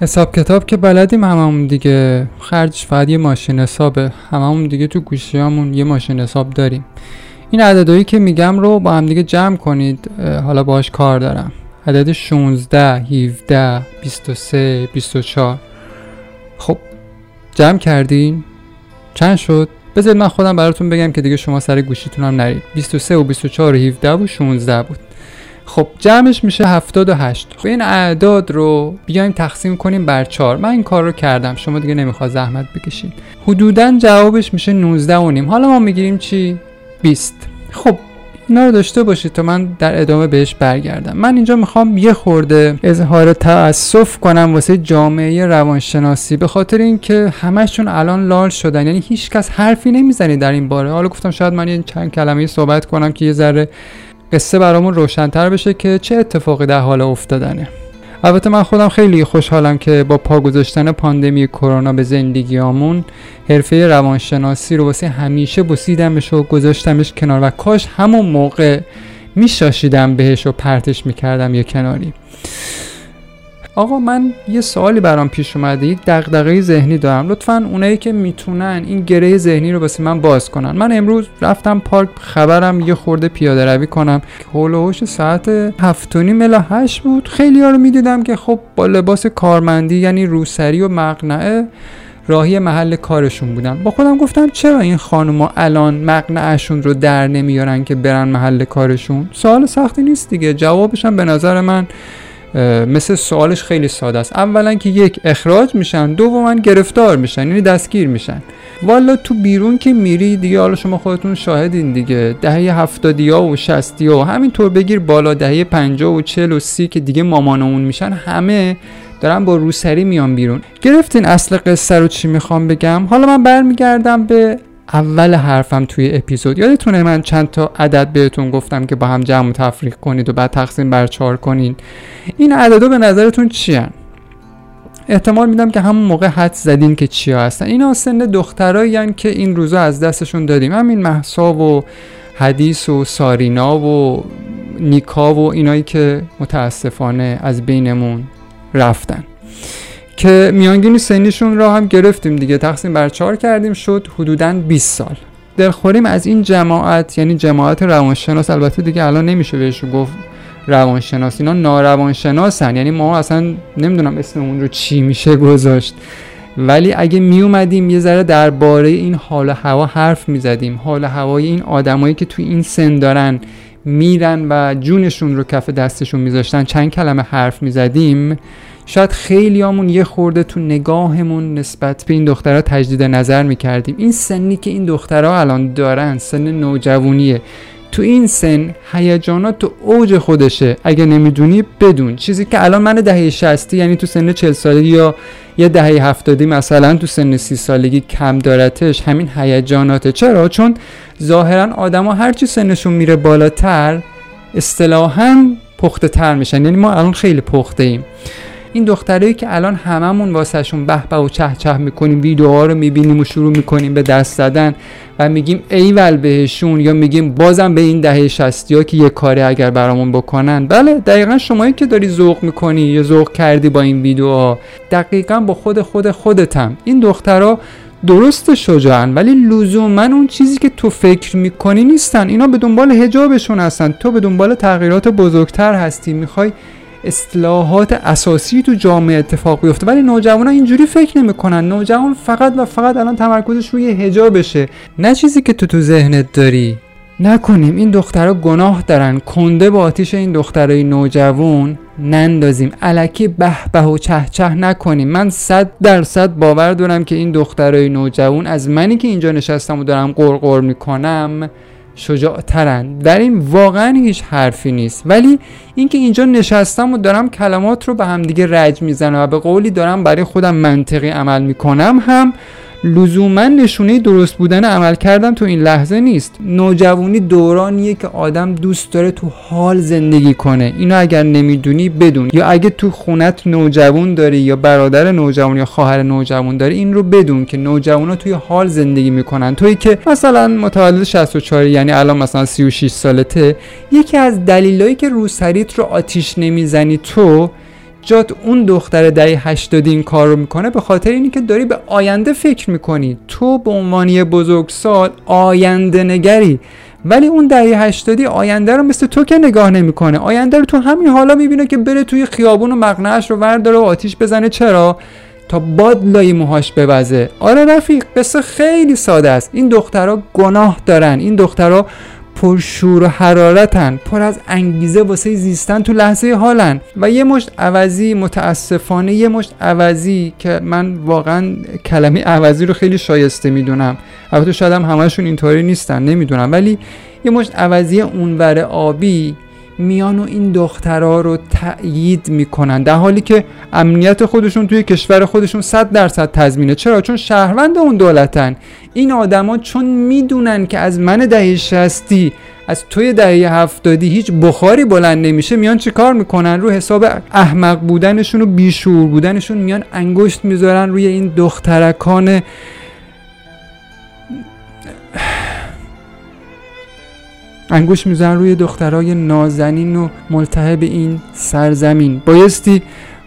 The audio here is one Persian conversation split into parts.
حساب کتاب که بلدیم هممون دیگه. خرجش فقط یه ماشین حسابه. هممون دیگه تو گوشیامون یه ماشین حساب داریم. این عددهایی که میگم رو با هم دیگه جمع کنید. حالا باش کار دارم. عدد 16 17 23 24 خب جمع کردین. چند شد؟ بذارید من خودم براتون بگم که دیگه شما سر گوشیتون هم نرید. 23 و 24 و 17 و 16 بود. خب جمعش میشه 78 خب این اعداد رو بیایم تقسیم کنیم بر 4 من این کار رو کردم. شما دیگه نمی‌خواد زحمت بکشید. حدودا جوابش میشه 19 و نیم. حالا ما می‌گیریم چی؟ 20 خب اینا رو داشته باشید تا من در ادامه بهش برگردم. من اینجا می‌خوام یه خورده اظهار تاسف کنم واسه جامعه روانشناسی به خاطر اینکه همشون الان لال شدن. یعنی هیچکس حرفی نمی‌زنه در این باره. حالا گفتم شاید من یه چند کلمه صحبت کنم که یه ذره قصه برامون روشنتر بشه که چه اتفاقی در حال افتادنه. البته من خودم خیلی خوشحالم که با پا گذاشتن پاندمی کرونا به زندگیامون حرفه روانشناسی رو واسه همیشه بسیدمش و گذاشتمش کنار و کاش همون موقع میشاشیدم بهش و پرتش می‌کردم یه کناری. آقا من یه سوالی برام پیش اومده. یک دغدغه ذهنی دارم. لطفا اونایی که می‌تونن این گره ذهنی رو واسه من باز کنن. من امروز رفتم پارک خبرم یه خورده پیاده روی کنم. هول ساعت هفت و نیم الی هشت بود. خیلی ها رو می‌دیدم که خب با لباس کارمندی یعنی روسری و مقنعه راهی محل کارشون بودن. با خودم گفتم چرا این خانوما الان مقنعشون رو در نمیارن که برن محل کارشون؟ سوال سختی نیست دیگه. جوابش هم به نظر من مثل سوالش خیلی ساده است. اولا که یک اخراج میشن دوما گرفتار میشن یعنی دستگیر میشن. والا تو بیرون که میری دیگه حالا شما خودتون شاهدین دیگه. دهه هفتادی ها و شستی ها همینطور بگیر بالا دهه پنجاه و چل و سی که دیگه مامانمون میشن همه دارن با روسری میان بیرون. گرفتین اصل قصه رو چی می‌خوام بگم؟ حالا من برمیگردم به اول حرفم توی اپیزود. یادتونه من چند تا عدد بهتون گفتم که با هم جمع و تفریق کنید و بعد تقسیم بر چهار کنید این عددا به نظرتون چی؟ احتمال میدم که همون موقع حد زدین که چیا هستن. اینا سن دخترایی که این روزا از دستشون دادیم. همین محسا و حدیث و سارینا و نیکا و اینایی که متاسفانه از بینمون رفتن. که میانگین سنیشون را هم گرفتیم دیگه. تقسیم بر چهار کردیم شد حدودا 20 سال. دلخوریم از این جماعت یعنی جماعت روانشناس البته دیگه الان نمیشه بهش گفت روانشناس اینا ناروانشناسن. یعنی ما اصلا نمی‌دونم اسم اون رو چی میشه گذاشت. ولی اگه می اومدیم یه ذره درباره این حال و هوا حرف می‌زدیم. حال و هوای این آدمایی که توی این سن دارن میرن و جونشون رو کف دستشون میذاشتن چند کلمه حرف می‌زدیم. شاید خیلی همون یه خورده تو نگاهمون نسبت به این دخترها تجدید نظر می‌کردیم. این سنی که این دخترها الان دارن سن نوجوانیه. تو این سن هیجانات تو اوج خودشه. اگه نمی‌دونی بدون. چیزی که الان من دهه 60 یعنی تو سن 40 سالگی یا یه دهه 70 مثلا تو سن 30 سالگی کم دارتش همین هیجاناته. چرا؟ چون ظاهرا آدما هرچی سنشون میره بالاتر اصطلاحا پخته تر میشن. یعنی ما الان خیلی پخته ایم این دخترایی که الان هممون واسهشون به به و چه چه می‌کنیم ویدیوها رو می‌بینیم و شروع می‌کنیم به دست زدن و میگیم ایول بهشون یا میگیم بازم به این دهه شستی ها که یه کاری اگر برامون بکنن. بله دقیقا شمایی که داری ذوق می‌کنی یا ذوق کردی با این ویدیوها دقیقا با خود خود خودتم. این دخترها درست شجاعن ولی لزوما اون چیزی که تو فکر می‌کنی نیستن. اینا به دنبال هجابشون هستن. تو به دنبال تغییرات بزرگتر هستی. می‌خوای اصلاحات اساسی تو جامعه اتفاق بیفته. ولی نوجوانان اینجوری فکر نمی‌کنن. نوجوان فقط و فقط الان تمرکزش روی حجابشه نه چیزی که تو تو ذهنت داری. نکنیم این دخترها گناه دارن. کنده با آتیش این دخترای نوجوان. نندازیم. علکی به به و چه چه نکنیم. من صد درصد باور دارم که این دخترای نوجوان از منی که اینجا نشستم و دارم قرقر می‌کنم. شجاعترن. در این واقعا هیچ حرفی نیست. ولی اینکه اینجا نشستم و دارم کلمات رو به هم دیگه رج می‌زنم و به قولی دارم برای خودم منطقی عمل می‌کنم هم لزوما نشونه درست بودن عمل کردن تو این لحظه نیست. نوجوانی دورانیه که آدم دوست داره تو حال زندگی کنه. اینو اگر نمی‌دونی بدون. یا اگه تو خونت نوجوان داری یا برادر نوجوان یا خواهر نوجوان داری این رو بدون که نوجوانا توی حال زندگی می‌کنن. توی که مثلا متولد 64 یعنی الان مثلا 36 سالته یکی از دلایلی که روسریت رو آتیش نمی‌زنی تو جات اون دختر دهه 80 این کار رو می‌کنه به خاطر اینی که داری به آینده فکر می‌کنی. تو به عنوانی بزرگسال آینده نگری ولی اون دهه 80 آینده رو مثل تو که نگاه نمی‌کنه. آینده رو تو همین حالا می‌بینه که بره توی خیابون و مقنعش رو ورداره و آتیش بزنه. چرا؟ تا باد لای موهاش بوزه. آره رفیق قصه خیلی ساده است. این دخترها گناه دارن. این دخترها پرشور و حرارتن پر از انگیزه واسه زیستن تو لحظه حالن. و یه مشت عوضی متاسفانه یه مشت عوضی که من واقعا کلمه عوضی رو خیلی شایسته می‌دونم. البته شاید هم همشون اینطوری نیستن نمی‌دونم. ولی یه مشت عوضی اونور آبی میان و این دخترها رو تأیید می‌کنن در حالی که امنیت خودشون توی کشور خودشون صد درصد تضمینه. چرا؟ چون شهروند اون دولتن. این آدما چون می‌دونن که از من دهه شستی از توی دهه هفتادی هیچ بخاری بلند نمیشه میان چه کار می‌کنن؟ رو حساب احمق بودنشون و بیشور بودنشون میان انگشت می‌ذارن روی این دخترکان انگوش میزن روی دخترای نازنین و ملتهب این سرزمین. بایستی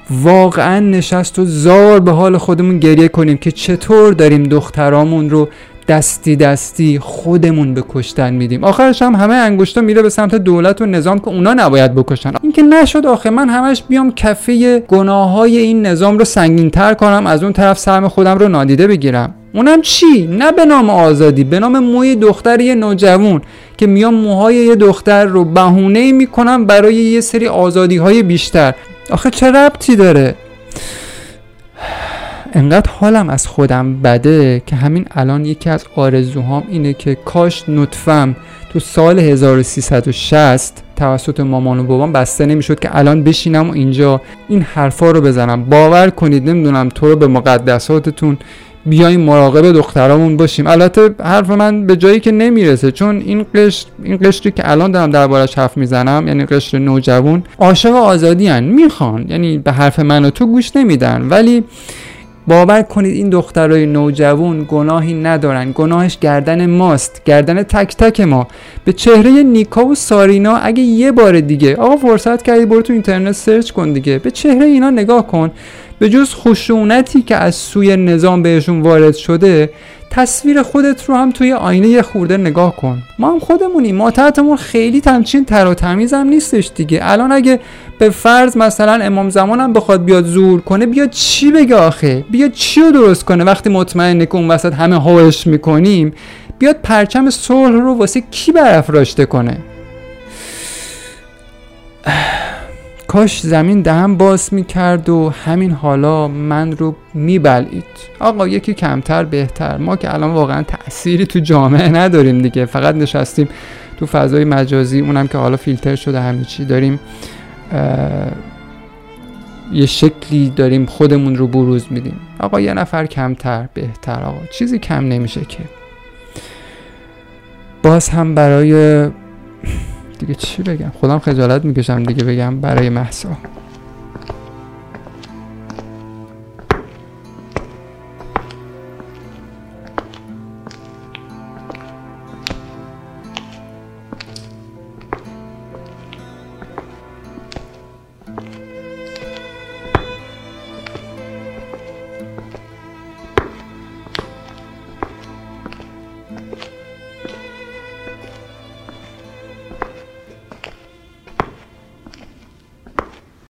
واقعا نشست و زار به حال خودمون گریه کنیم که چطور داریم دخترامون رو دستی دستی خودمون به کشتن میدیم. آخرش هم همه انگشتا میره به سمت دولت و نظام که اونا نباید بکشن. این که نشد آخه من همش بیام کفه گناه های این نظام رو سنگین تر کنم از اون طرف سهم خودم رو نادیده بگیرم. اونم چی؟ نه به نام آزادی به نام موی دختر یه نوجوان که میام موهای یه دختر رو بهونه می‌کنم برای یه سری آزادی های بیشتر. آخه چه ربطی داره؟ انقدر حالم از خودم بده که همین الان یکی از آرزوهام اینه که کاش نطفم تو سال 1360 توسط مامان و بابام بسته نمی‌شد که الان بشینم و اینجا این حرفا رو بزنم. باور کنید نمی‌دونم تو رو به مقدساتتون بیایم مراقب دخترامون باشیم. البته حرف من به جایی که نمی‌رسه چون این قشر این قشری که الان دارم دربارش حرف می‌زنم یعنی قشر نوجوان عاشق آزادی هن. می‌خوان. یعنی به حرف من و تو گوش نمیدن. ولی باور کنید این دخترای نوجوان گناهی ندارن. گناهش گردن ماست گردن تک تک ما. به چهره نیکا و سارینا اگه یه بار دیگه آقا فرصت کردی برو تو اینترنت سرچ کن دیگه. به چهره اینا نگاه کن. به جز خشونتی که از سوی نظام بهشون وارد شده تصویر خودت رو هم توی آینه یه خورده نگاه کن. ما هم خودمونیم. ما تحتمون خیلی تمچین تر و هم نیستش دیگه. الان اگه به فرض مثلا امام زمانم بخواد بیاد زور کنه بیاد چی بگه آخه؟ بیاد چی رو درست کنه؟ وقتی مطمئنه که اون وسط همه هوش می‌کنیم بیاد پرچم صلح رو واسه کی برافراشته کنه؟ کاش زمین دهم باز می‌کرد و همین حالا من رو میبلید آقا یکی کمتر بهتر. ما که الان واقعا تأثیری تو جامعه نداریم دیگه. فقط نشستیم تو فضای مجازی اونم که حالا فیلتر شده همه چی داریم یه شکلی داریم خودمون رو بروز میدیم. آقا یه نفر کمتر بهتر. آقا چیزی کم نمیشه که. باز هم برای دیگه چی بگم؟ خودم خجالت می‌کشم دیگه بگم برای محسا.